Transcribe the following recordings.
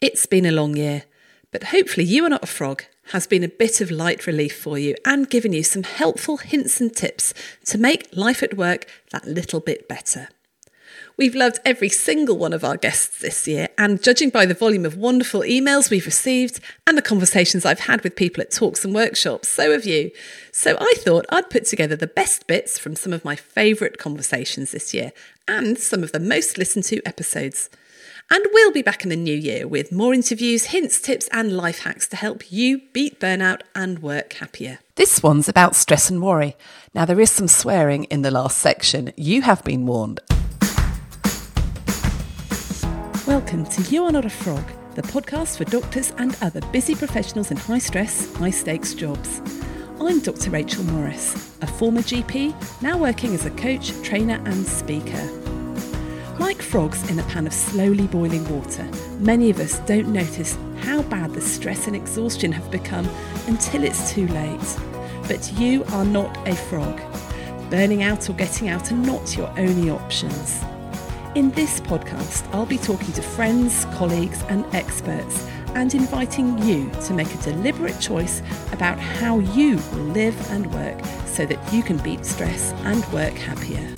It's been a long year, but hopefully, You Are Not a Frog has been a bit of light relief for you and given you some helpful hints and tips to make life at work that little bit better. We've loved every single one of our guests this year, and judging by the volume of wonderful emails we've received and the conversations I've had with people at talks and workshops, so have you. So I thought I'd put together the best bits from some of my favourite conversations this year and some of the most listened to episodes. And we'll be back in the new year with more interviews, hints, tips, and life hacks to help you beat burnout and work happier. This one's about stress and worry. Now, there is some swearing in the last section. You have been warned. Welcome to You Are Not a Frog, the podcast for doctors and other busy professionals in high stress, high stakes jobs. I'm Dr. Rachel Morris, a former GP, now working as a coach, trainer, and speaker. Like frogs in a pan of slowly boiling water, many of us don't notice how bad the stress and exhaustion have become until it's too late. But you are not a frog. Burning out or getting out are not your only options. In this podcast, I'll be talking to friends, colleagues, and experts and inviting you to make a deliberate choice about how you will live and work so that you can beat stress and work happier.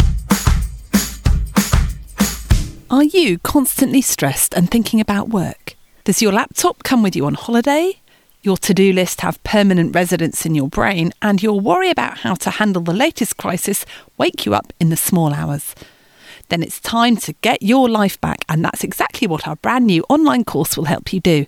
Are you constantly stressed and thinking about work? Does your laptop come with you on holiday? Your to do list have permanent residence in your brain, and your worry about how to handle the latest crisis wake you up in the small hours? Then it's time to get your life back, and that's exactly what our brand new online course will help you do.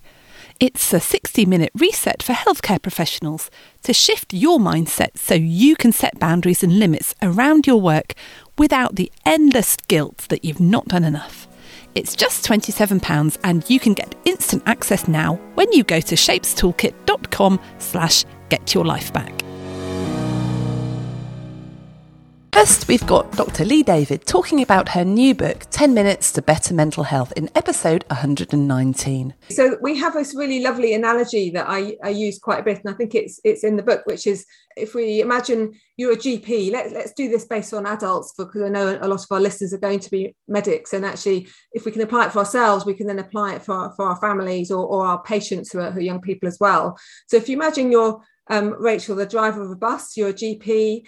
It's a 60 minute reset for healthcare professionals to shift your mindset so you can set boundaries and limits around your work without the endless guilt that you've not done enough. It's just £27 and you can get instant access now when you go to shapestoolkit.com slash get your life back. First, we've got Dr. Lee David talking about her new book, 10 Minutes to Better Mental Health, in episode 119. So, we have this really lovely analogy that I, I use quite a bit, and I think it's it's in the book, which is if we imagine you're a GP, let, let's do this based on adults, because I know a lot of our listeners are going to be medics. And actually, if we can apply it for ourselves, we can then apply it for, our, for our families or, or our patients who are, who are young people as well. So, if you imagine you're um, Rachel, the driver of a bus, you're a GP,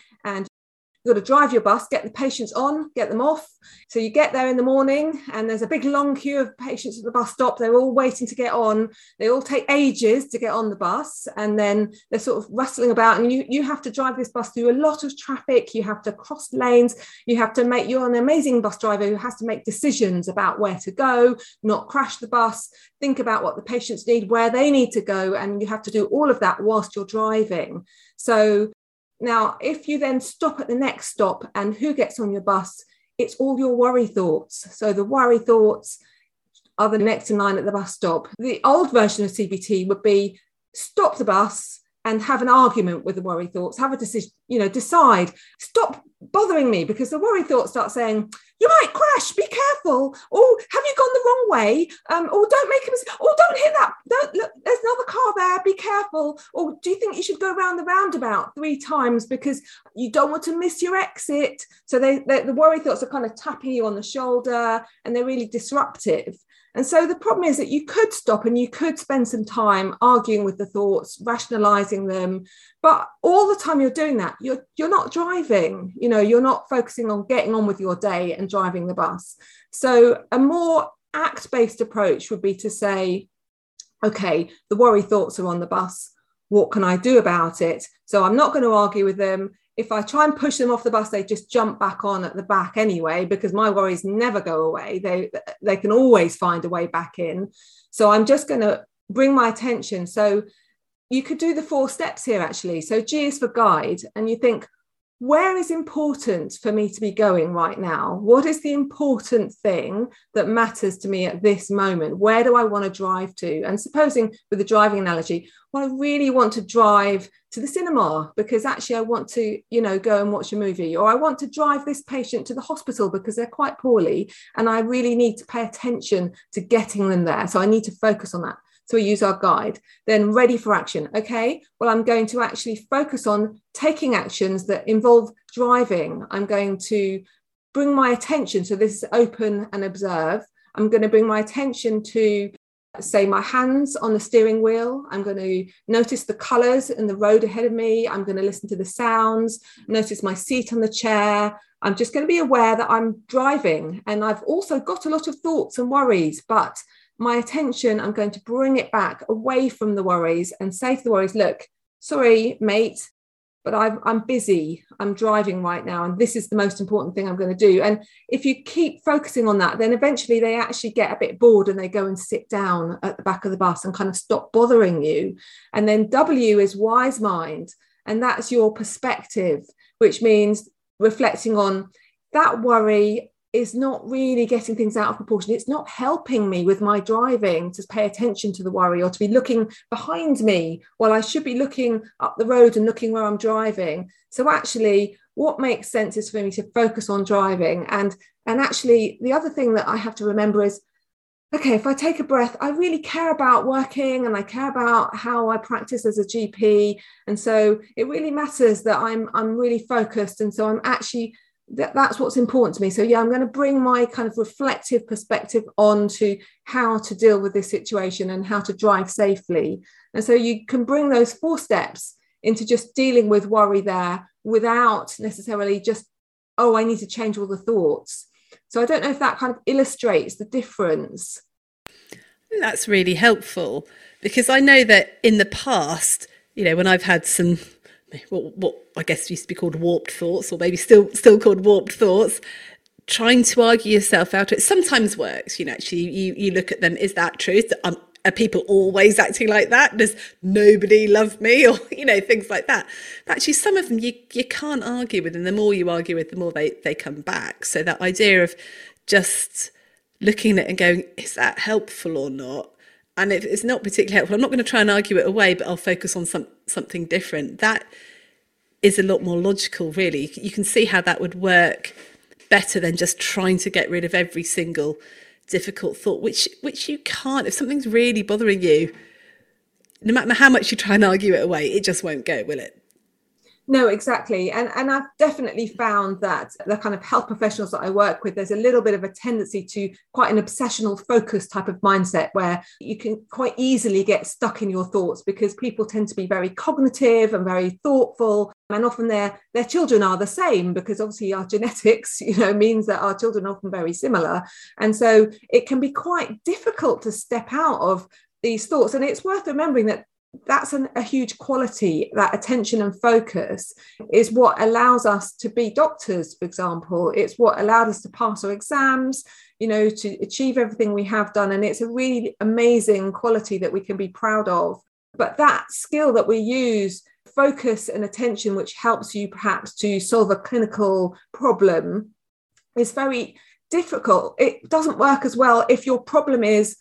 You've got to drive your bus, get the patients on, get them off. So you get there in the morning and there's a big long queue of patients at the bus stop. They're all waiting to get on. They all take ages to get on the bus and then they're sort of rustling about. And you, you have to drive this bus through a lot of traffic. You have to cross lanes. You have to make, you're an amazing bus driver who has to make decisions about where to go, not crash the bus, think about what the patients need, where they need to go. And you have to do all of that whilst you're driving. So now, if you then stop at the next stop and who gets on your bus, it's all your worry thoughts. So the worry thoughts are the next in line at the bus stop. The old version of CBT would be stop the bus and have an argument with the worry thoughts, have a decision, you know, decide, stop bothering me because the worry thoughts start saying, you might crash, be careful. Oh, have you gone the wrong way? Um, or don't make a mistake. Oh, don't hit that. Don't look, there's another car there, be careful. Or do you think you should go around the roundabout three times because you don't want to miss your exit? So they, they the worry thoughts are kind of tapping you on the shoulder and they're really disruptive. And so the problem is that you could stop and you could spend some time arguing with the thoughts, rationalizing them, but all the time you're doing that, you're you're not driving. You know, you're not focusing on getting on with your day and driving the bus. So a more act-based approach would be to say, okay, the worry thoughts are on the bus. What can I do about it? So I'm not going to argue with them if I try and push them off the bus, they just jump back on at the back anyway, because my worries never go away. They they can always find a way back in. So I'm just going to bring my attention. So you could do the four steps here actually. So G is for guide, and you think, where is important for me to be going right now? What is the important thing that matters to me at this moment? Where do I want to drive to? And supposing with the driving analogy, well, I really want to drive to the cinema because actually I want to, you know, go and watch a movie, or I want to drive this patient to the hospital because they're quite poorly and I really need to pay attention to getting them there. So I need to focus on that. So we use our guide. Then ready for action. Okay, well, I'm going to actually focus on taking actions that involve driving. I'm going to bring my attention. So this is open and observe. I'm going to bring my attention to say my hands on the steering wheel. I'm going to notice the colors in the road ahead of me. I'm going to listen to the sounds, notice my seat on the chair. I'm just going to be aware that I'm driving. And I've also got a lot of thoughts and worries, but my attention, I'm going to bring it back away from the worries and say to the worries, look, sorry, mate, but I'm, I'm busy, I'm driving right now, and this is the most important thing I'm going to do. And if you keep focusing on that, then eventually they actually get a bit bored and they go and sit down at the back of the bus and kind of stop bothering you. And then W is wise mind, and that's your perspective, which means reflecting on that worry is not really getting things out of proportion. It's not helping me with my driving to pay attention to the worry or to be looking behind me while I should be looking up the road and looking where I'm driving. So actually, what makes sense is for me to focus on driving. And and actually, the other thing that I have to remember is okay, if I take a breath, I really care about working and I care about how I practice as a GP. And so it really matters that I'm I'm really focused. And so I'm actually that, that's what's important to me. So yeah, I'm going to bring my kind of reflective perspective on to how to deal with this situation and how to drive safely. And so you can bring those four steps into just dealing with worry there without necessarily just, oh, I need to change all the thoughts. So I don't know if that kind of illustrates the difference. That's really helpful because I know that in the past, you know, when I've had some what, what I guess used to be called warped thoughts, or maybe still still called warped thoughts. Trying to argue yourself out of it sometimes works. You know, actually, you you look at them. Is that true? Um, are people always acting like that? Does nobody love me? Or, you know, things like that. But actually, some of them you, you can't argue with, and the more you argue with, the more they, they come back. So that idea of just looking at it and going, is that helpful or not? And if it's not particularly helpful, I'm not going to try and argue it away, but I'll focus on some, something different. That is a lot more logical, really. You can see how that would work better than just trying to get rid of every single difficult thought, which which you can't. If something's really bothering you, no matter how much you try and argue it away, it just won't go, will it? No, exactly. And, and I've definitely found that the kind of health professionals that I work with, there's a little bit of a tendency to quite an obsessional focus type of mindset where you can quite easily get stuck in your thoughts because people tend to be very cognitive and very thoughtful. And often their, their children are the same because obviously our genetics, you know, means that our children are often very similar. And so it can be quite difficult to step out of these thoughts. And it's worth remembering that that's an, a huge quality that attention and focus is what allows us to be doctors for example. It's what allowed us to pass our exams you know to achieve everything we have done. And it's a really amazing quality that we can be proud of. But that skill that we use focus and attention which helps you perhaps to solve a clinical problem is very difficult. It doesn't work as well if your problem is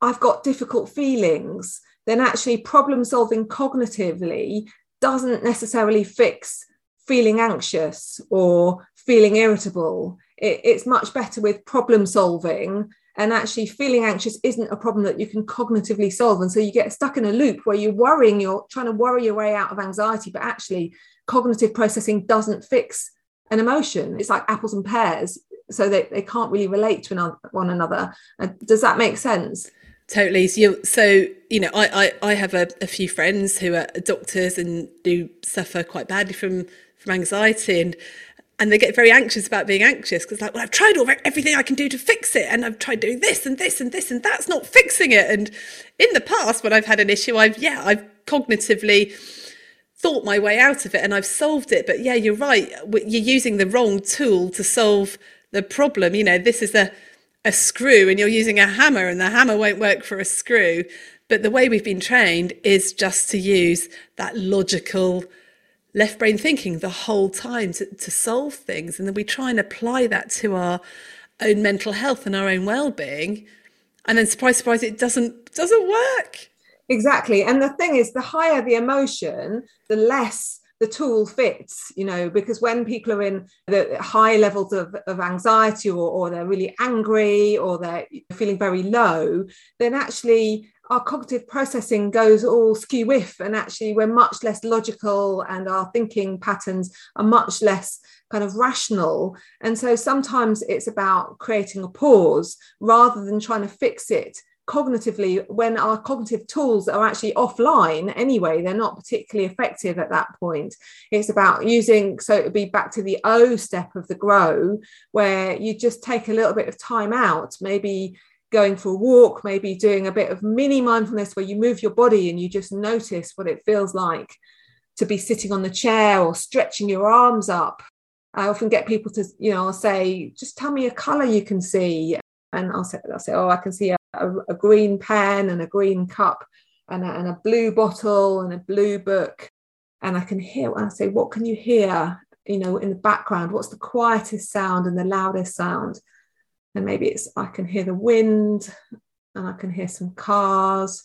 i've got difficult feelings then actually problem solving cognitively doesn't necessarily fix feeling anxious or feeling irritable. It, it's much better with problem solving. And actually, feeling anxious isn't a problem that you can cognitively solve. And so you get stuck in a loop where you're worrying, you're trying to worry your way out of anxiety, but actually, cognitive processing doesn't fix an emotion. It's like apples and pears. So they, they can't really relate to one another. Uh, does that make sense? Totally. So, you so you know, I, I, I have a, a, few friends who are doctors and do suffer quite badly from from anxiety, and and they get very anxious about being anxious because like, well, I've tried all everything I can do to fix it, and I've tried doing this and this and this, and that's not fixing it. And in the past, when I've had an issue, I've yeah, I've cognitively thought my way out of it and I've solved it. But yeah, you're right. You're using the wrong tool to solve the problem. You know, this is a a screw and you're using a hammer and the hammer won't work for a screw. But the way we've been trained is just to use that logical left brain thinking the whole time to, to solve things. And then we try and apply that to our own mental health and our own well-being. And then surprise, surprise, it doesn't doesn't work. Exactly. And the thing is, the higher the emotion, the less the tool fits, you know, because when people are in the high levels of, of anxiety or, or they're really angry or they're feeling very low, then actually our cognitive processing goes all skew whiff and actually we're much less logical and our thinking patterns are much less kind of rational. And so sometimes it's about creating a pause rather than trying to fix it cognitively when our cognitive tools are actually offline anyway they're not particularly effective at that point it's about using so it would be back to the o step of the grow where you just take a little bit of time out maybe going for a walk maybe doing a bit of mini mindfulness where you move your body and you just notice what it feels like to be sitting on the chair or stretching your arms up I often get people to, you know, I'll say, just tell me a color you can see. And I'll say, I'll say, oh, I can see a, a, green pen and a green cup and a, and a blue bottle and a blue book. And I can hear, I say, what can you hear, you know, in the background? What's the quietest sound and the loudest sound? And maybe it's, I can hear the wind and I can hear some cars.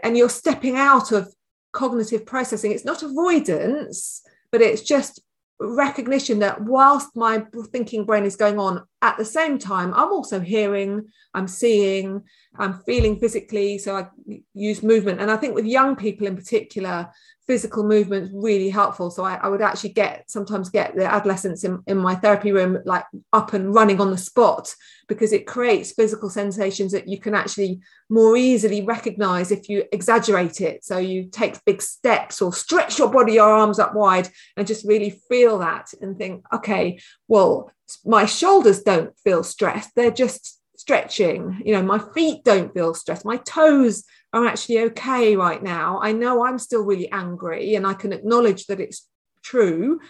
And you're stepping out of cognitive processing. It's not avoidance, but it's just recognition that whilst my thinking brain is going on at the same time i'm also hearing i'm seeing i'm feeling physically so i use movement. And i think with young people in particular physical movement really helpful. So I, I, would actually get sometimes get the adolescents in, in my therapy room like up and running on the spot because it creates physical sensations that you can actually more easily recognize if you exaggerate it. So you take big steps or stretch your body, your arms up wide, and just really feel that and think, okay, well, my shoulders don't feel stressed. They're just stretching. You know, my feet don't feel stressed. My toes are actually okay right now. I know I'm still really angry and I can acknowledge that it's true,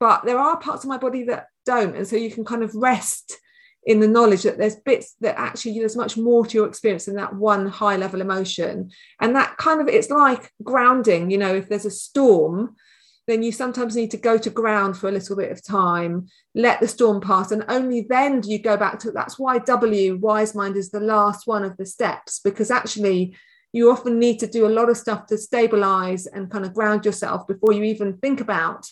but there are parts of my body that don't. And so you can kind of rest in the knowledge that there's bits that actually there's much more to your experience than that one high level emotion. And that kind of it's like grounding, you know, if there's a storm, then you sometimes need to go to ground for a little bit of time, let the storm pass, and only then do you go back to that's why W, wise mind, is the last one of the steps, because actually you often need to do a lot of stuff to stabilize and kind of ground yourself before you even think about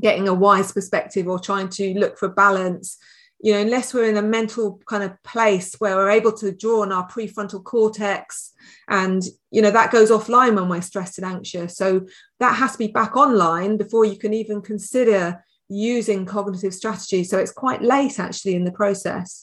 getting a wise perspective or trying to look for balance. You know unless we're in a mental kind of place where we're able to draw on our prefrontal cortex and you know that goes offline when we're stressed and anxious. So that has to be back online before you can even consider using cognitive strategies. So it's quite late actually in the process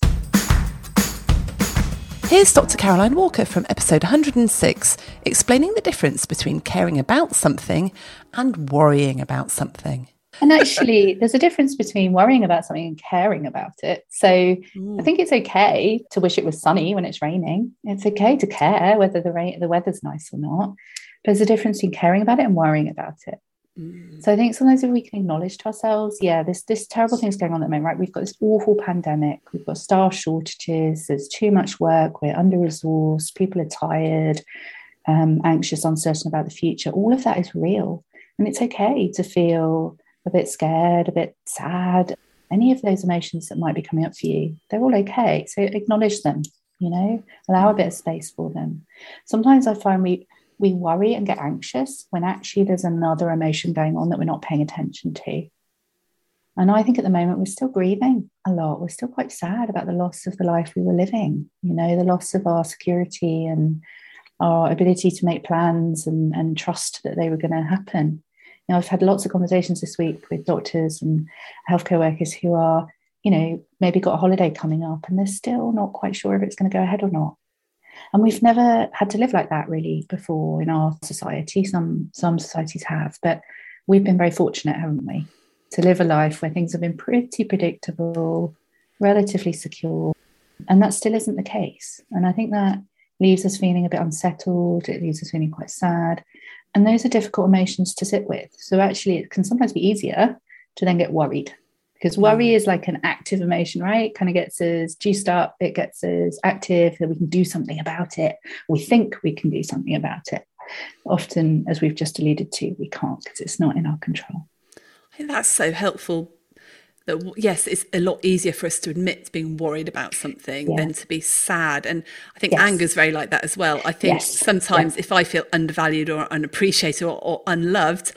Here's Dr. Caroline Walker from episode 106 explaining the difference between caring about something and worrying about something. And actually, there's a difference between worrying about something and caring about it. So mm. I think it's okay to wish it was sunny when it's raining. It's okay to care whether the rain, the weather's nice or not. But there's a difference between caring about it and worrying about it. So I think sometimes if we can acknowledge to ourselves, yeah, this this terrible thing's going on at the moment, right? We've got this awful pandemic, we've got staff shortages, there's too much work, we're under resourced, people are tired, um, anxious, uncertain about the future. All of that is real. And it's okay to feel a bit scared, a bit sad, any of those emotions that might be coming up for you, they're all okay. So acknowledge them, you know, allow a bit of space for them. Sometimes I find we we worry and get anxious when actually there's another emotion going on that we're not paying attention to. And I think at the moment we're still grieving a lot. We're still quite sad about the loss of the life we were living, you know, the loss of our security and our ability to make plans and, and trust that they were going to happen. You know, I've had lots of conversations this week with doctors and healthcare workers who are, you know, maybe got a holiday coming up and they're still not quite sure if it's going to go ahead or not. And we've never had to live like that really before in our society. Some some societies have, but we've been very fortunate, haven't we, to live a life where things have been pretty predictable, relatively secure. And that still isn't the case. And I think that leaves us feeling a bit unsettled, it leaves us feeling quite sad. And those are difficult emotions to sit with. So actually it can sometimes be easier to then get worried because worry is like an active emotion, right? It kind of gets us juiced up, it gets us active, that we can do something about it. We think we can do something about it. Often, as we've just alluded to, we can't because it's not in our control. I think that's so helpful. That yes, it's a lot easier for us to admit being worried about something yeah. than to be sad. And I think yes. anger is very like that as well. I think yes. sometimes if I feel undervalued or unappreciated or, or unloved,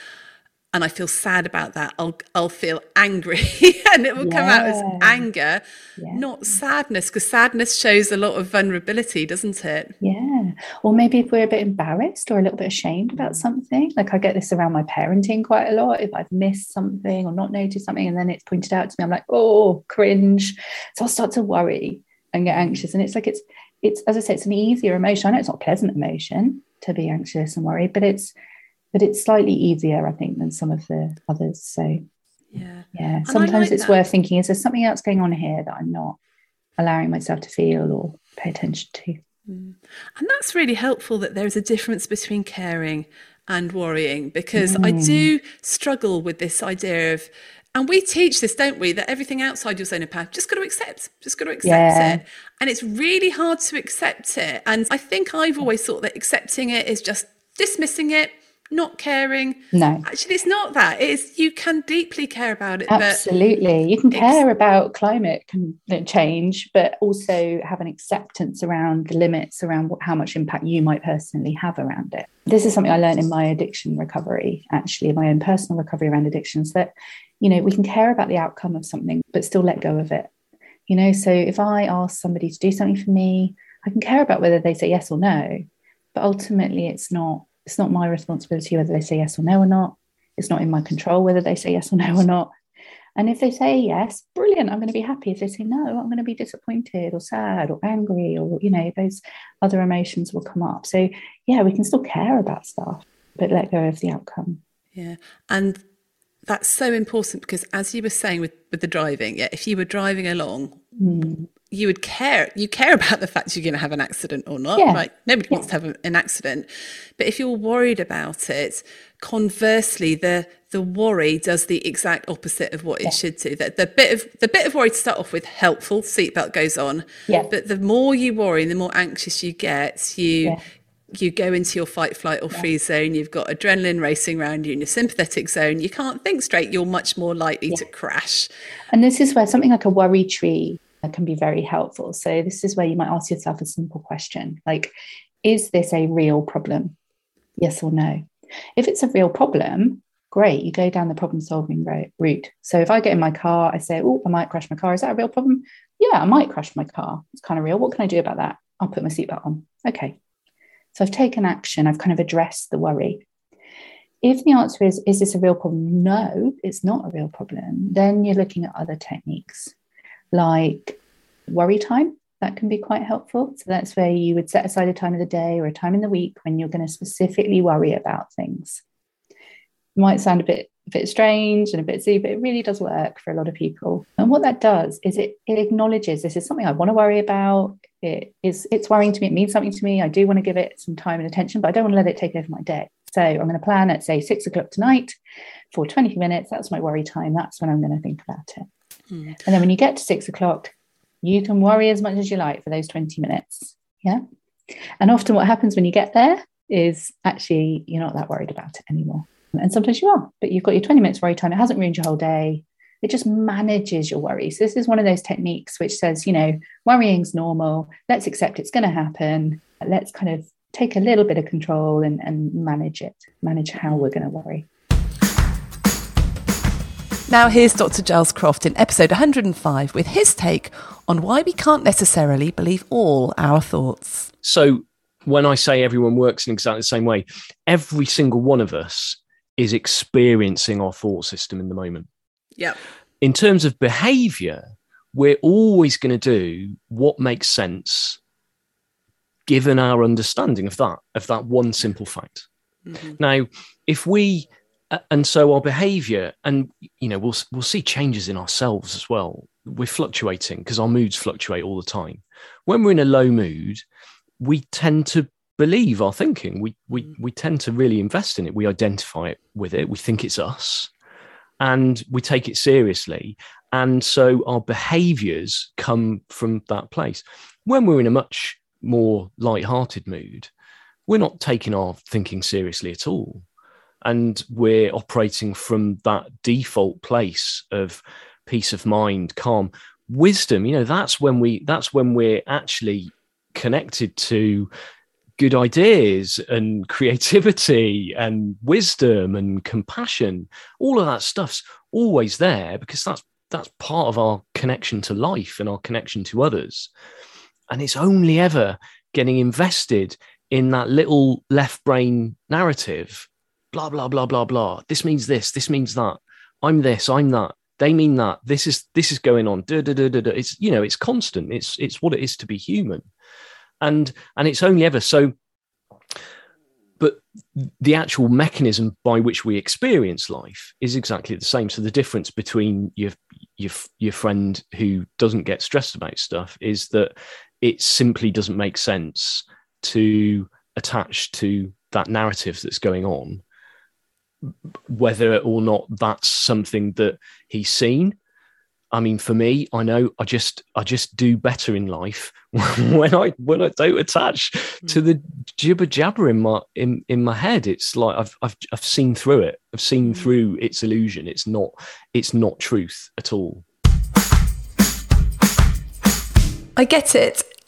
and I feel sad about that, I'll I'll feel angry and it will yeah. come out as anger, yeah. not sadness, because sadness shows a lot of vulnerability, doesn't it? Yeah. Or maybe if we're a bit embarrassed or a little bit ashamed about something. Like I get this around my parenting quite a lot. If I've missed something or not noticed something and then it's pointed out to me, I'm like, oh, cringe. So I'll start to worry and get anxious. And it's like it's it's as I say, it's an easier emotion. I know it's not a pleasant emotion to be anxious and worried, but it's but it's slightly easier, I think, than some of the others. So yeah, yeah. Sometimes like it's that. worth thinking: is there something else going on here that I'm not allowing myself to feel or pay attention to? Mm. And that's really helpful that there's a difference between caring and worrying because mm. I do struggle with this idea of and we teach this, don't we? That everything outside your zone of power, just got to accept, just got to accept yeah. it. And it's really hard to accept it. And I think I've always thought that accepting it is just dismissing it, not caring. No. Actually, it's not that. It's you can deeply care about it. Absolutely. You can care about climate uh, change, but also have an acceptance around the limits around what, how much impact you might personally have around it. This is something I learned in my addiction recovery, actually, my own personal recovery around addictions, that, you know, we can care about the outcome of something, but still let go of it. You know, so if I ask somebody to do something for me, I can care about whether they say yes or no, but ultimately it's not it's not my responsibility whether they say yes or no or not. It's not in my control whether they say yes or no or not. And if they say yes, brilliant, I'm going to be happy. If they say no, I'm going to be disappointed or sad or angry or, you know, those other emotions will come up. So, yeah, we can still care about stuff, but let go of the outcome. Yeah. And that's so important because, as you were saying with, with the driving, yeah, if you were driving along, mm you would care you care about the fact you're going to have an accident or not yeah. right nobody yeah. wants to have an accident but if you're worried about it conversely the the worry does the exact opposite of what yeah. it should do that the bit of the bit of worry to start off with helpful seatbelt goes on yeah. but the more you worry the more anxious you get you you go into your fight, flight, or freeze zone. You've got adrenaline racing around you in your sympathetic zone. You can't think straight. You're much more likely yeah. to crash. And this is where something like a worry tree can be very helpful. So, this is where you might ask yourself a simple question like, is this a real problem? Yes or no? If it's a real problem, great, you go down the problem solving route. So, if I get in my car, I say, Oh, I might crash my car. Is that a real problem? Yeah, I might crash my car. It's kind of real. What can I do about that? I'll put my seatbelt on. Okay. So, I've taken action, I've kind of addressed the worry. If the answer is, is this a real problem? No, it's not a real problem. Then you're looking at other techniques like worry time. That can be quite helpful. So that's where you would set aside a time of the day or a time in the week when you're going to specifically worry about things. It might sound a bit a bit strange and a bit silly, but it really does work for a lot of people. And what that does is it it acknowledges this is something I want to worry about. It is it's worrying to me. It means something to me. I do want to give it some time and attention, but I don't want to let it take over my day. So I'm going to plan at say six o'clock tonight for 20 minutes. That's my worry time. That's when I'm going to think about it. Mm. And then when you get to six o'clock, you can worry as much as you like for those 20 minutes. Yeah. And often what happens when you get there is actually you're not that worried about it anymore. And sometimes you are, but you've got your 20 minutes worry time. It hasn't ruined your whole day. It just manages your worries. This is one of those techniques which says, you know, worrying's normal. Let's accept it's going to happen. Let's kind of take a little bit of control and, and manage it, manage how we're going to worry. Now, here's Dr. Giles Croft in episode 105 with his take on why we can't necessarily believe all our thoughts. So, when I say everyone works in exactly the same way, every single one of us is experiencing our thought system in the moment. Yeah. In terms of behavior, we're always going to do what makes sense given our understanding of that, of that one simple fact. Mm-hmm. Now, if we and so our behavior and you know we'll we'll see changes in ourselves as well. We're fluctuating because our moods fluctuate all the time. When we're in a low mood we tend to believe our thinking. We we mm. we tend to really invest in it. We identify it with it. We think it's us. And we take it seriously. And so our behaviors come from that place. When we're in a much more light-hearted mood we're not taking our thinking seriously at all and we're operating from that default place of peace of mind calm wisdom. You know that's when we that's when we're actually connected to good ideas and creativity and wisdom and compassion. All of that stuff's always there because that's that's part of our connection to life and our connection to others. And it's only ever getting invested in that little left brain narrative blah blah blah blah blah. This means this. This means that. I'm this. I'm that. They mean that. This is this is going on. It's you know it's constant. It's it's what it is to be human. and and it's only ever so but the actual mechanism by which we experience life is exactly the same so the difference between your your your friend who doesn't get stressed about stuff is that it simply doesn't make sense to attach to that narrative that's going on whether or not that's something that he's seen I mean, for me, I know I just I just do better in life when I when I don't attach to the jibber jabber in my in, in my head. It's like I've I've I've seen through it. I've seen mm. through its illusion. It's not it's not truth at all. I get it.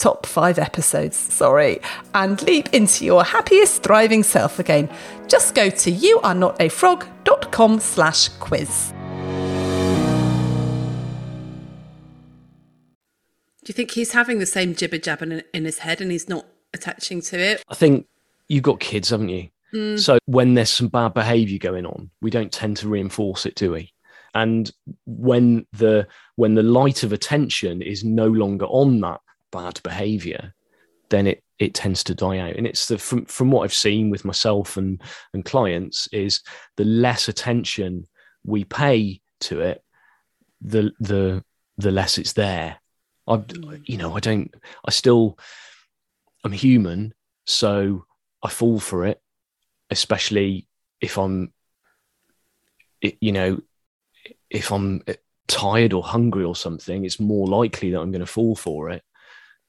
top five episodes, sorry, and leap into your happiest, thriving self again. Just go to youarenotafrog.com slash quiz. Do you think he's having the same jibber jabber in, in his head and he's not attaching to it? I think you've got kids, haven't you? Mm. So when there's some bad behaviour going on, we don't tend to reinforce it, do we? And when the when the light of attention is no longer on that bad behaviour, then it it tends to die out. And it's the from from what I've seen with myself and and clients is the less attention we pay to it, the the the less it's there I, you know, I don't, I still, I'm human, so I fall for it, especially if I'm, you know, if I'm tired or hungry or something, it's more likely that I'm going to fall for it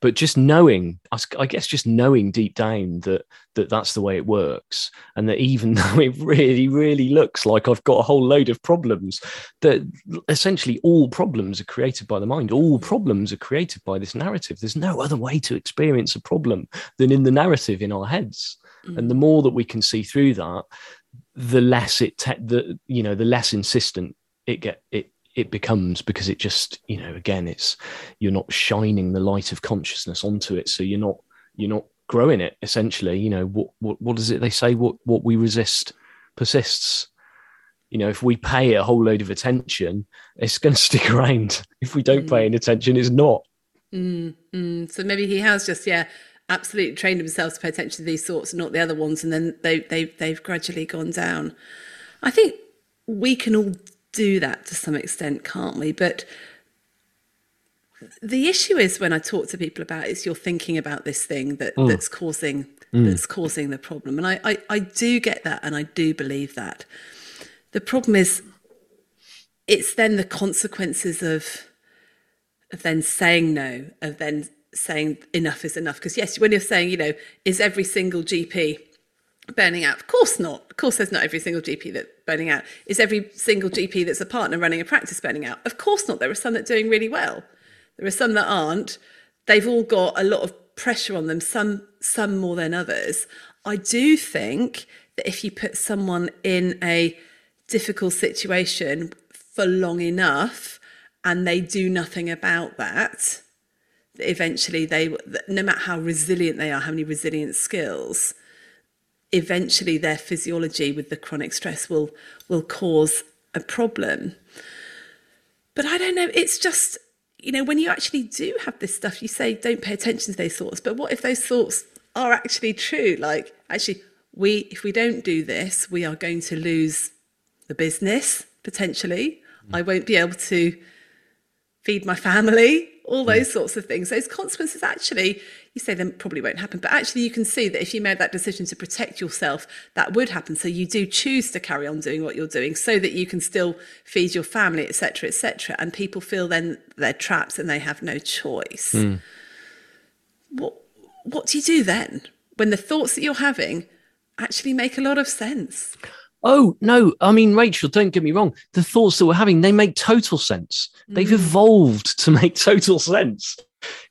but just knowing i guess just knowing deep down that that that's the way it works and that even though it really really looks like i've got a whole load of problems that essentially all problems are created by the mind. All problems are created by this narrative. There's no other way to experience a problem than in the narrative in our heads. Mm. and the more that we can see through that the less it te- the you know the less insistent it get it it becomes because it just you know again it's you're not shining the light of consciousness onto it. So you're not you're not growing it essentially. You know what what, what does it they say? What what we resist persists. You know if we pay a whole load of attention it's going to stick around. If we don't mm. pay any attention it's not. Mm, mm. so maybe he has just yeah absolutely trained himself to pay attention to these thoughts and not the other ones and then they, they they've gradually gone down. I think we can all do that to some extent, can't we? But the issue is when I talk to people about it, is you're thinking about this thing that mm. that's causing mm. that's causing the problem. And I, I, I do get that and I do believe that. The problem is it's then the consequences of of then saying no, of then saying enough is enough. Because yes, when you're saying, you know, is every single GP burning out? Of course not. Of course, there's not every single GP that burning out. Is every single GP that's a partner running a practice burning out? Of course not. There are some that are doing really well. There are some that aren't. They've all got a lot of pressure on them. Some some more than others. I do think that if you put someone in a difficult situation for long enough and they do nothing about that, eventually they no matter how resilient they are, how many resilient skills, eventually their physiology with the chronic stress will will cause a problem. But I don't know, it's just, you know, when you actually do have this stuff, you say don't pay attention to those thoughts. But what if those thoughts are actually true? Like, actually, we if we don't do this, we are going to lose the business potentially. Mm. I won't be able to feed my family all those mm. sorts of things. Those consequences actually, you say them probably won't happen, but actually you can see that if you made that decision to protect yourself, that would happen. So you do choose to carry on doing what you're doing so that you can still feed your family, etc., etc. And people feel then they're trapped and they have no choice. Mm. What what do you do then when the thoughts that you're having actually make a lot of sense? Oh no! I mean, Rachel, don't get me wrong. The thoughts that we're having, they make total sense. Mm. They've evolved to make total sense.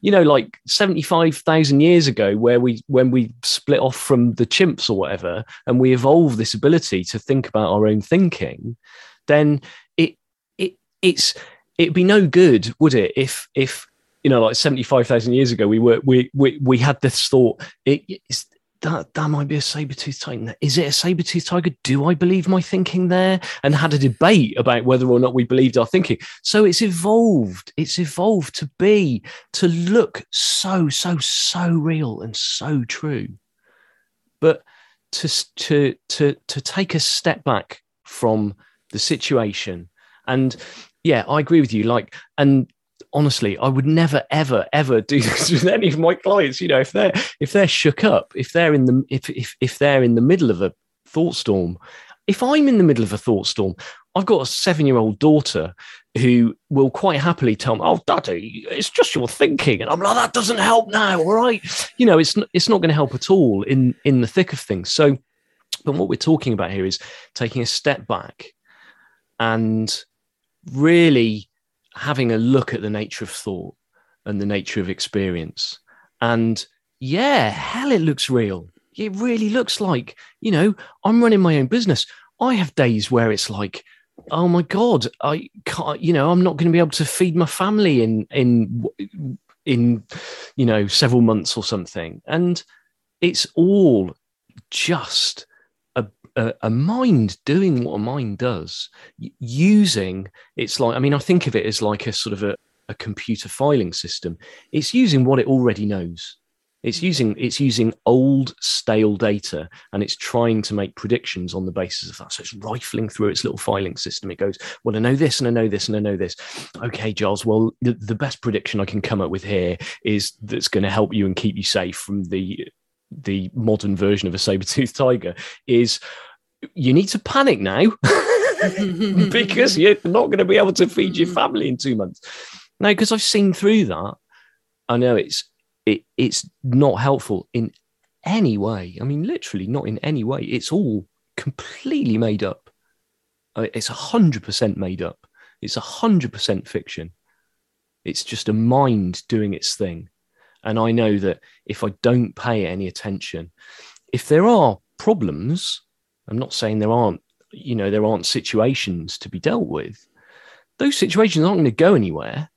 You know, like 75,000 years ago, where we, when we split off from the chimps or whatever, and we evolved this ability to think about our own thinking, then it, it, it's, it'd be no good, would it? If, if, you know, like 75,000 years ago, we were, we, we, we had this thought, it, it's, that that might be a saber-toothed tiger. Is it a saber tooth tiger? Do I believe my thinking there? And had a debate about whether or not we believed our thinking. So it's evolved. It's evolved to be, to look so, so, so real and so true. But to to to to take a step back from the situation and yeah, I agree with you. Like, and honestly, I would never, ever, ever do this with any of my clients. You know, if they're if they're shook up, if they're in the if if if they're in the middle of a thought storm, if I'm in the middle of a thought storm, I've got a seven year old daughter who will quite happily tell me, "Oh, Daddy, it's just your thinking," and I'm like, "That doesn't help now, all right?" You know, it's it's not going to help at all in in the thick of things. So, but what we're talking about here is taking a step back and really having a look at the nature of thought and the nature of experience. And yeah, hell, it looks real. It really looks like, you know, I'm running my own business. I have days where it's like, oh my god, I can't, you know, I'm not going to be able to feed my family in in in you know several months or something, and it's all just a, a, mind doing what a mind does, using it's like I mean I think of it as like a sort of a, a computer filing system. It's using what it already knows. It's hmm. using it's using old stale data and it's trying to make predictions on the basis of that. So it's rifling through its little filing system. It goes, well, I know this and I know this and I know this. Okay, Giles. Well, the, the best prediction I can come up with here is that's going to help you and keep you safe from the the modern version of a saber-toothed tiger is you need to panic now because you're not going to be able to feed your hmm. family in two months. Now, because I've seen through that, I know it's it it's not helpful in any way. I mean, literally not in any way. It's all completely made up. It's a hundred percent made up. It's a hundred percent fiction. It's just a mind doing its thing. And I know that if I don't pay any attention, if there are problems, I'm not saying there aren't, you know, there aren't situations to be dealt with. Those situations aren't going to go anywhere.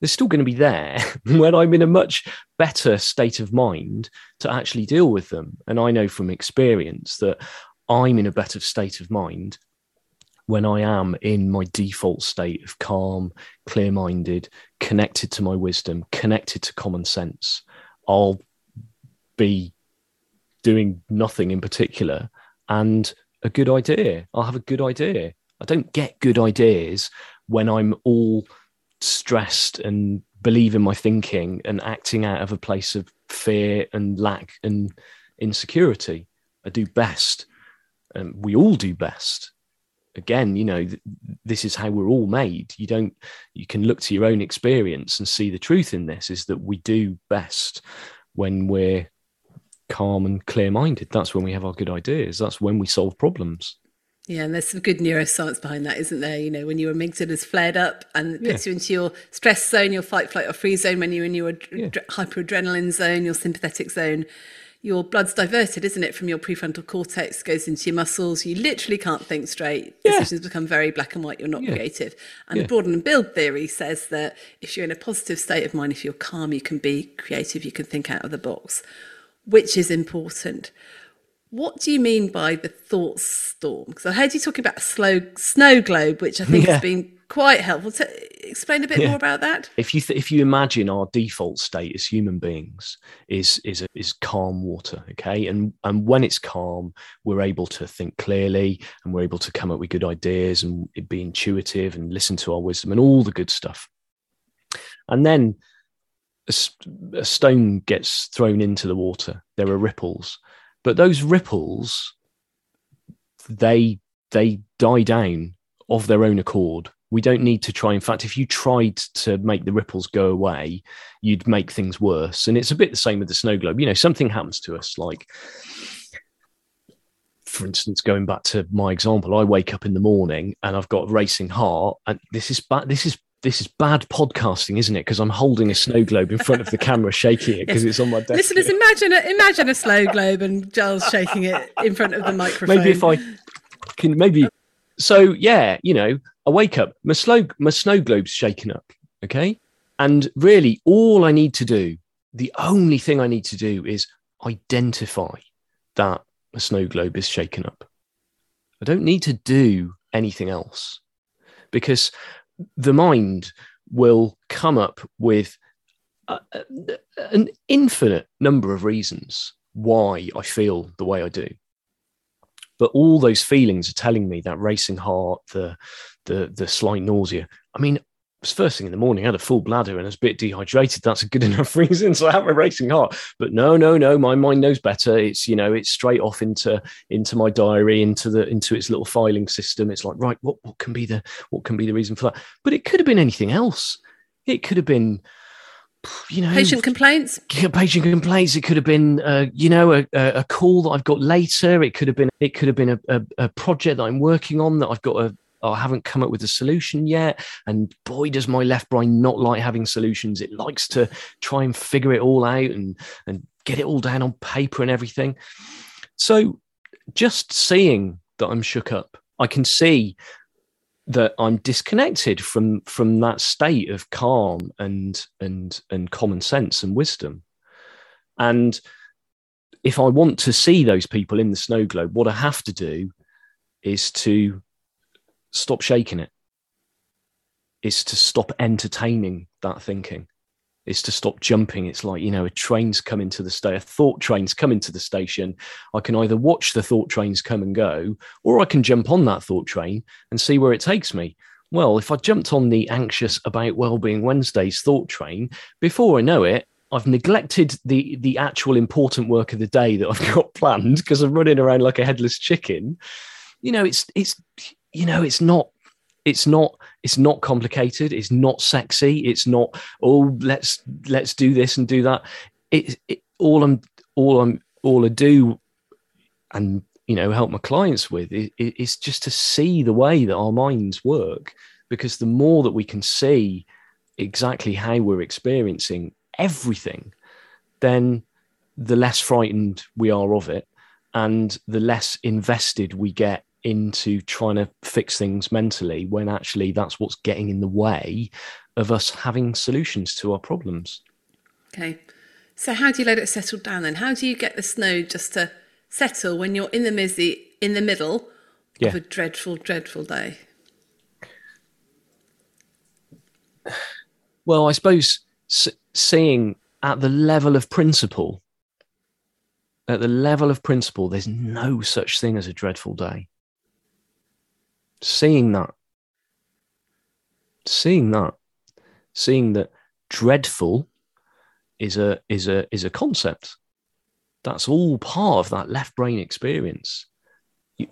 They're still going to be there when I'm in a much better state of mind to actually deal with them. And I know from experience that I'm in a better state of mind when I am in my default state of calm, clear minded, connected to my wisdom, connected to common sense. I'll be doing nothing in particular and a good idea. I'll have a good idea. I don't get good ideas when I'm all stressed and believe in my thinking and acting out of a place of fear and lack and insecurity. I do best. And we all do best. Again, you know, th- this is how we're all made. You don't, you can look to your own experience and see the truth in this is that we do best when we're calm and clear minded. That's when we have our good ideas. That's when we solve problems. Yeah, and there's some good neuroscience behind that, isn't there? You know, when your amygdala's flared up and it puts you into your stress zone, your fight, flight, or freeze zone, when you're in your ad- yeah. hyperadrenaline zone, your sympathetic zone, your blood's diverted, isn't it, from your prefrontal cortex, goes into your muscles. You literally can't think straight. Yeah. Decisions become very black and white. You're not yeah. creative. And yeah. the broaden and build theory says that if you're in a positive state of mind, if you're calm, you can be creative, you can think out of the box which is important. What do you mean by the thought storm? Because I heard you talking about a slow snow globe, which I think has been quite helpful. To explain a bit yeah. more about that. If you th- if you imagine our default state as human beings is is is calm water, okay, and and when it's calm, we're able to think clearly and we're able to come up with good ideas and be intuitive and listen to our wisdom and all the good stuff. And then a, a stone gets thrown into the water, there are ripples, but those ripples they they die down of their own accord. We don't need to try. In fact, if you tried to make the ripples go away, you'd make things worse. And it's a bit the same with the snow globe. You know, something happens to us, like, for instance, going back to my example, I wake up in the morning and I've got a racing heart, and this is bad. this is this is bad podcasting, isn't it? Because I'm holding a snow globe in front of the camera, shaking it because it's on my desk. Listeners, imagine a, imagine a snow globe and Giles shaking it in front of the microphone. Maybe if I can, maybe. So yeah, you know, I wake up, my snow my snow globe's shaken up. Okay, and really, all I need to do, the only thing I need to do, is identify that a snow globe is shaken up. I don't need to do anything else because the mind will come up with a, a, an infinite number of reasons why I feel the way I do. But all those feelings are telling me that racing heart, the the the slight nausea. I mean, was first thing in the morning. I had a full bladder and I was a bit dehydrated. That's a good enough reason. So I have a racing heart. But no, no, no. My mind knows better. It's you know, it's straight off into into my diary, into the into its little filing system. It's like right, what what can be the what can be the reason for that? But it could have been anything else. It could have been you know patient complaints patient complaints it could have been uh, you know a, a, call that i've got later it could have been it could have been a, a, a project that i'm working on that i've got a, I haven't come up with a solution yet. And boy, does my left brain not like having solutions. It likes to try and figure it all out and, and get it all down on paper and everything. So just seeing that I'm shook up, I can see that I'm disconnected from from that state of calm and and and common sense and wisdom. And if I want to see those people in the snow globe, what I have to do is to stop shaking. It's to stop entertaining that thinking. It's to stop jumping. It's like, you know, a train's coming to the station, a thought train's coming to the station. I can either watch the thought trains come and go, or I can jump on that thought train and see where it takes me. Well, if I jumped on the anxious about well-being Wednesdays thought train, before I know it, I've neglected the the actual important work of the day that I've got planned because I'm running around like a headless chicken. You know, it's it's you know, it's not it's not it's not complicated. It's not sexy. It's not oh let's let's do this and do that. It, it all i'm all i'm all i do and you know help my clients with is, is just to see the way that our minds work because the more that we can see exactly how we're experiencing everything then the less frightened we are of it and the less invested we get into trying to fix things mentally when actually that's what's getting in the way of us having solutions to our problems. Okay. So how do you let it settle down then? How do you get the snow just to settle when you're in the mizzy in the middle yeah. of a dreadful, dreadful day? Well, I suppose seeing at the level of principle, at the level of principle, there's no such thing as a dreadful day seeing that, seeing that, seeing that dreadful is a is a is a concept. That's all part of that left brain experience.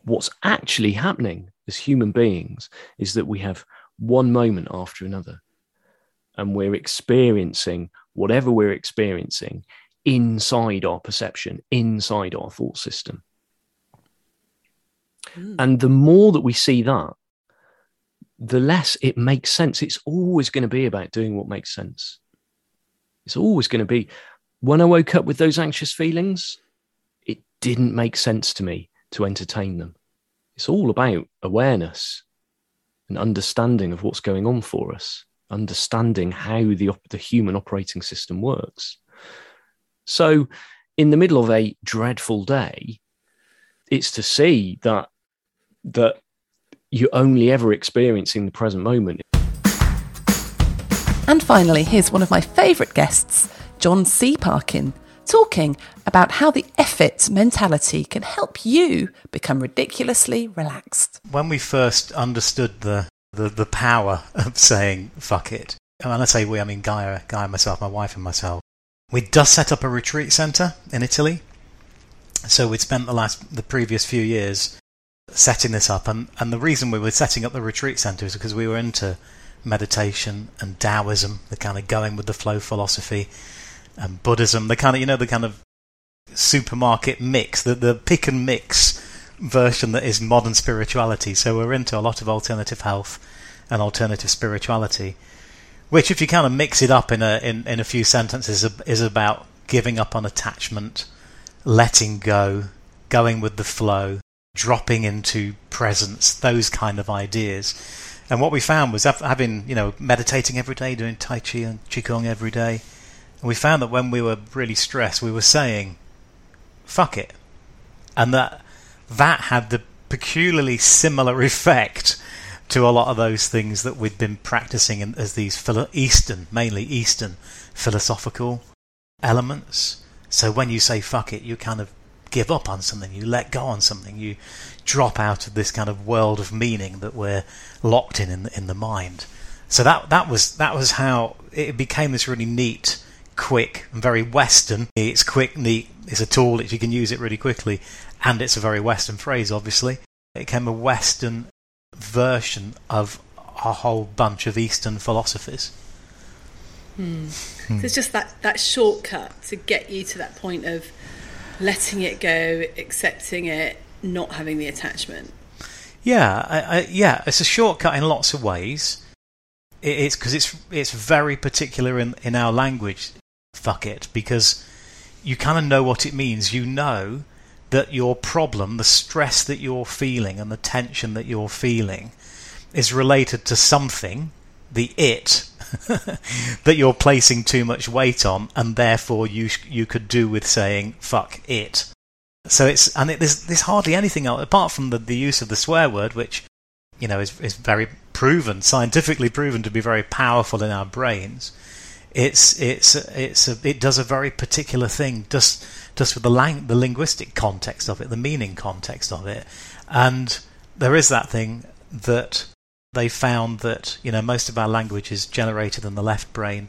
What's actually happening as human beings is that we have one moment after another, and we're experiencing whatever we're experiencing inside our perception, inside our thought system. Mm. And the more that we see that, the less it makes sense. It's always going to be about doing what makes sense. It's always going to be. When I woke up with those anxious feelings, it didn't make sense to me to entertain them. It's all about awareness and understanding of what's going on for us, understanding how the, the human operating system works. So, in the middle of a dreadful day, it's to see that that you're only ever experiencing the present moment. And finally, here's one of my favourite guests, John C. Parkin, talking about how the effort mentality can help you become ridiculously relaxed. When we first understood the, the, the power of saying fuck it, and when I say we, I mean Gaia, Gaia, myself, my wife, and myself, we just set up a retreat centre in Italy. So we'd spent the last, the previous few years setting this up. And, and the reason we were setting up the retreat centre is because we were into meditation and Taoism, the kind of going with the flow philosophy, and Buddhism, the kind of, you know, the kind of supermarket mix, the, the pick and mix version that is modern spirituality. So we're into a lot of alternative health and alternative spirituality, which, if you kind of mix it up in a in, in a few sentences, is about giving up on attachment, letting go, going with the flow, dropping into presence, those kind of ideas. And what we found was having, you know, meditating every day, doing Tai Chi and Qigong every day. And we found that when we were really stressed, we were saying, fuck it. And that that had the peculiarly similar effect to a lot of those things that we'd been practicing in, as these Eastern, mainly Eastern philosophical elements. So when you say fuck it, you kind of give up on something, you let go on something, you drop out of this kind of world of meaning that we're locked in in the, in the mind. So that that was that was how it became this really neat, quick, and very Western. It's quick, neat. It's a tool that you can use it really quickly, and it's a very Western phrase. Obviously, it became a Western version of a whole bunch of Eastern philosophies. Hmm. Hmm. So it's just that that shortcut to get you to that point of letting it go, accepting it, not having the attachment. Yeah, I, I, yeah, it's a shortcut in lots of ways. It, it's because it's it's very particular in in our language. Fuck it, because you kind of know what it means. You know that your problem, the stress that you're feeling, and the tension that you're feeling, is related to something, the it that you're placing too much weight on, and therefore you you could do with saying "fuck it." So it's and it, there's there's hardly anything else apart from the, the use of the swear word, which you know is is very proven, scientifically proven to be very powerful in our brains. It's it's it's a, it does a very particular thing, just just with the lang- the linguistic context of it, the meaning context of it, and there is that thing that they found that you know most of our language is generated in the left brain,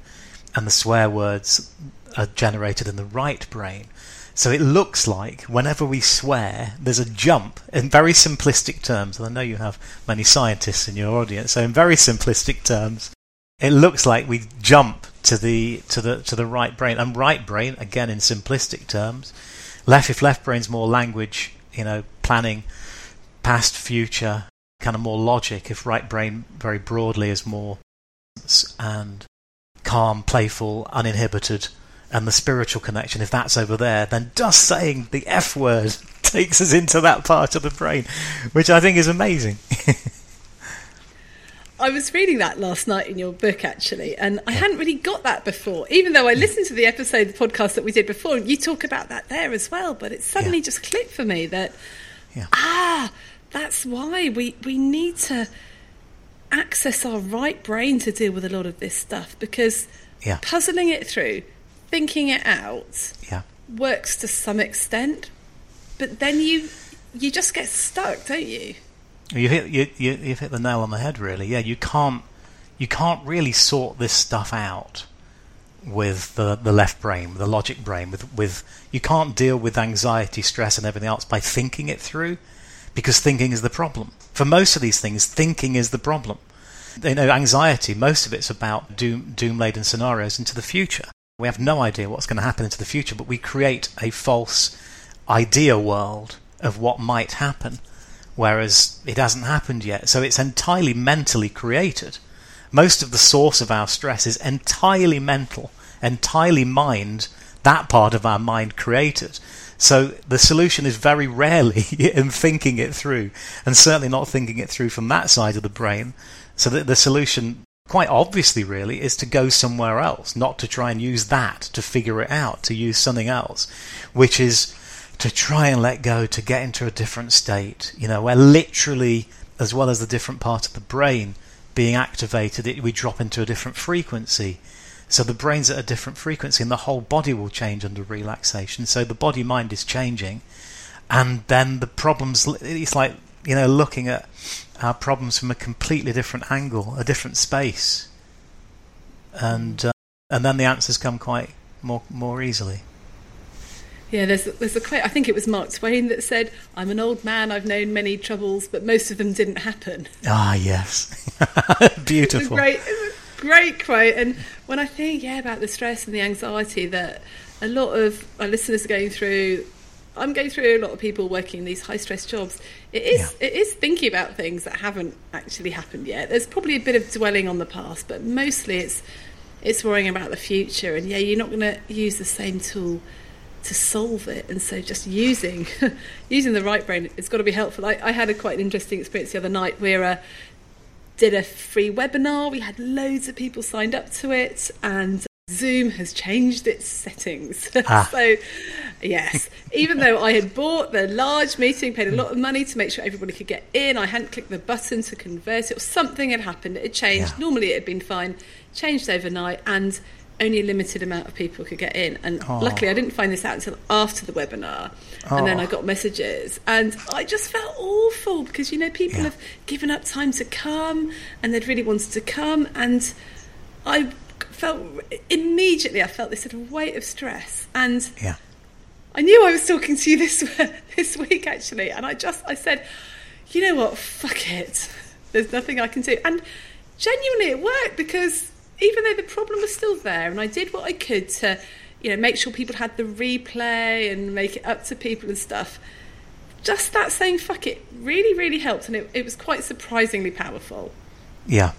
and the swear words are generated in the right brain. So it looks like whenever we swear, there's a jump in very simplistic terms. And I know you have many scientists in your audience, so in very simplistic terms, it looks like we jump to the to the to the right brain. And right brain, again in simplistic terms, left if left brain's more language, you know, planning, past, future, kind of more logic, if right brain very broadly is more and calm, playful, uninhibited, and the spiritual connection, if that's over there, then just saying the F word takes us into that part of the brain, which I think is amazing. I was reading that last night in your book, actually, and I hadn't really got that before. Even though I listened to the episode, the podcast that we did before, and you talk about that there as well. But it suddenly yeah. just clicked for me that, yeah. ah, that's why we, we need to access our right brain to deal with a lot of this stuff because yeah. puzzling it through, thinking it out, yeah. works to some extent, but then you you just get stuck, don't you? You hit you, you you've hit the nail on the head, really. Yeah, you can't you can't really sort this stuff out with the, the left brain, the logic brain, with with you can't deal with anxiety, stress, and everything else by thinking it through because thinking is the problem. For most of these things, thinking is the problem. You know, anxiety, most of it's about doom, doom laden scenarios into the future. We have no idea what's going to happen into the future, but we create a false idea world of what might happen, whereas it hasn't happened yet. So it's entirely mentally created. Most of the source of our stress is entirely mental, entirely mind, that part of our mind created. So the solution is very rarely in thinking it through, and certainly not thinking it through from that side of the brain. So the solution, quite obviously, really, is to go somewhere else, not to try and use that to figure it out, to use something else, which is to try and let go, to get into a different state, you know, where literally, as well as the different part of the brain being activated, it, we drop into a different frequency. So the brain's at a different frequency, and the whole body will change under relaxation. So the body mind is changing, and then the problems. It's like you know looking at our problems from a completely different angle, a different space, and uh, and then the answers come quite more more easily. Yeah, there's there's a quote. I think it was Mark Twain that said, "I'm an old man. I've known many troubles, but most of them didn't happen." Ah, yes, beautiful. great, great quote. And when I think, yeah, about the stress and the anxiety that a lot of our listeners are going through, I'm going through a lot of people working in these high stress jobs. It is yeah. it is thinking about things that haven't actually happened yet. There's probably a bit of dwelling on the past, but mostly it's it's worrying about the future. And yeah, you're not going to use the same tool to solve it. And so just using using the right brain, it's got to be helpful. I, I had a quite an interesting experience the other night where. Uh, did a free webinar. We had loads of people signed up to it, and Zoom has changed its settings. Ah. so, yes, even though I had bought the large meeting, paid a lot of money to make sure everybody could get in, I hadn't clicked the button to convert it, or something had happened. It had changed. Yeah. Normally, it had been fine, changed overnight, and only a limited amount of people could get in. And oh. luckily, I didn't find this out until after the webinar. And then ah. I got messages, and I just felt awful because you know people yeah. have given up time to come, and they'd really wanted to come, and I felt immediately I felt this sort of weight of stress and yeah. I knew I was talking to you this this week actually and I just I said you know what fuck it there's nothing I can do and genuinely it worked because even though the problem was still there and I did what I could to you know make sure people had the replay and make it up to people and stuff just that saying fuck it really really helped and it, it was quite surprisingly powerful yeah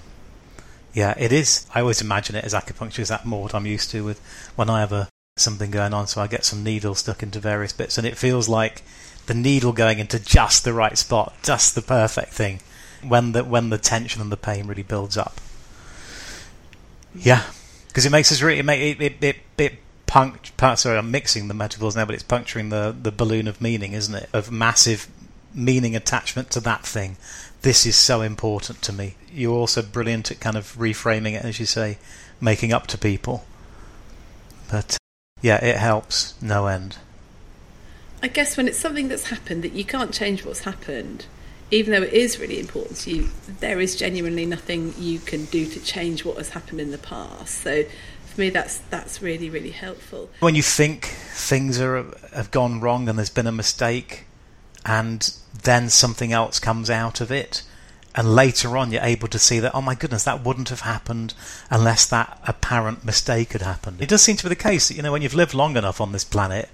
yeah, it is. I always imagine it as acupuncture is that more what I'm used to with when I have a something going on. So I get some needles stuck into various bits, and it feels like the needle going into just the right spot, just the perfect thing. When the when the tension and the pain really builds up. Yeah, because it makes us really it it it, it, it punct, sorry, I'm mixing the metaphors now, but it's puncturing the, the balloon of meaning, isn't it? Of massive meaning attachment to that thing this is so important to me. You're also brilliant at kind of reframing it, as you say, making up to people. But yeah, it helps no end. I guess when it's something that's happened that you can't change what's happened, even though it is really important to you, there is genuinely nothing you can do to change what has happened in the past. So for me, that's that's really really helpful. When you think things are have gone wrong and there's been a mistake, and then something else comes out of it. And later on, you're able to see that, oh my goodness, that wouldn't have happened unless that apparent mistake had happened. It does seem to be the case that, you know, when you've lived long enough on this planet,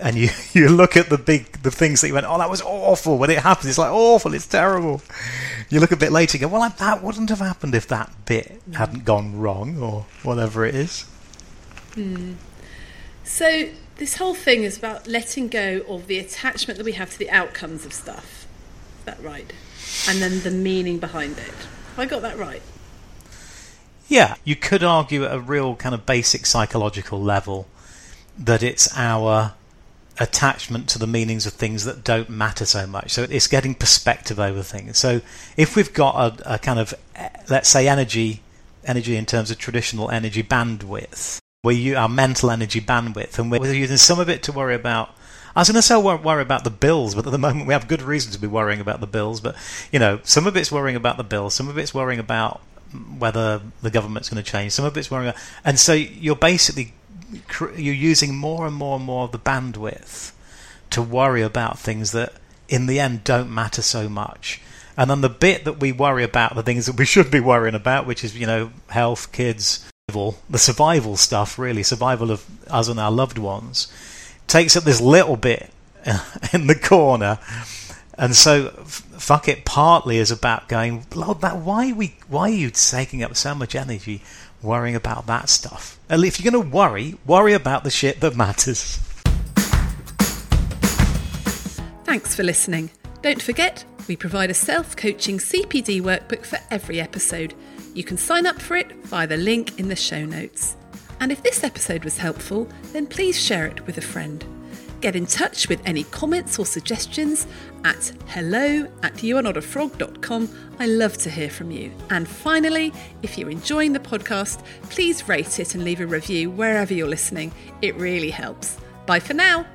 and you, you look at the big the things that you went, oh, that was awful. When it happens, it's like awful, it's terrible. You look a bit later, and go, well, that wouldn't have happened if that bit hadn't gone wrong, or whatever it is. Hmm. So this whole thing is about letting go of the attachment that we have to the outcomes of stuff. Is that right? And then the meaning behind it. Have I got that right? Yeah, you could argue at a real kind of basic psychological level that it's our attachment to the meanings of things that don't matter so much. So it's getting perspective over things. So if we've got a, a kind of, let's say, energy, energy in terms of traditional energy bandwidth, where you our mental energy bandwidth, and we're using some of it to worry about. I was going to say worry about the bills, but at the moment we have good reason to be worrying about the bills. But you know, some of it's worrying about the bills, some of it's worrying about whether the government's going to change, some of it's worrying, about, and so you're basically you're using more and more and more of the bandwidth to worry about things that in the end don't matter so much. And then the bit that we worry about, the things that we should be worrying about, which is, you know, health, kids, the survival stuff, really, survival of us and our loved ones, takes up this little bit in the corner. And so, fuck it. Partly is about going, Lord, that why we, why are you taking up so much energy worrying about that stuff? And If you're going to worry, worry about the shit that matters. Thanks for listening. Don't forget, we provide a self-coaching CPD workbook for every episode. You can sign up for it via the link in the show notes. And if this episode was helpful, then please share it with a friend. Get in touch with any comments or suggestions at hello at youarenotafrog.com. I love to hear from you. And finally, if you're enjoying the podcast, please rate it and leave a review wherever you're listening. It really helps. Bye for now.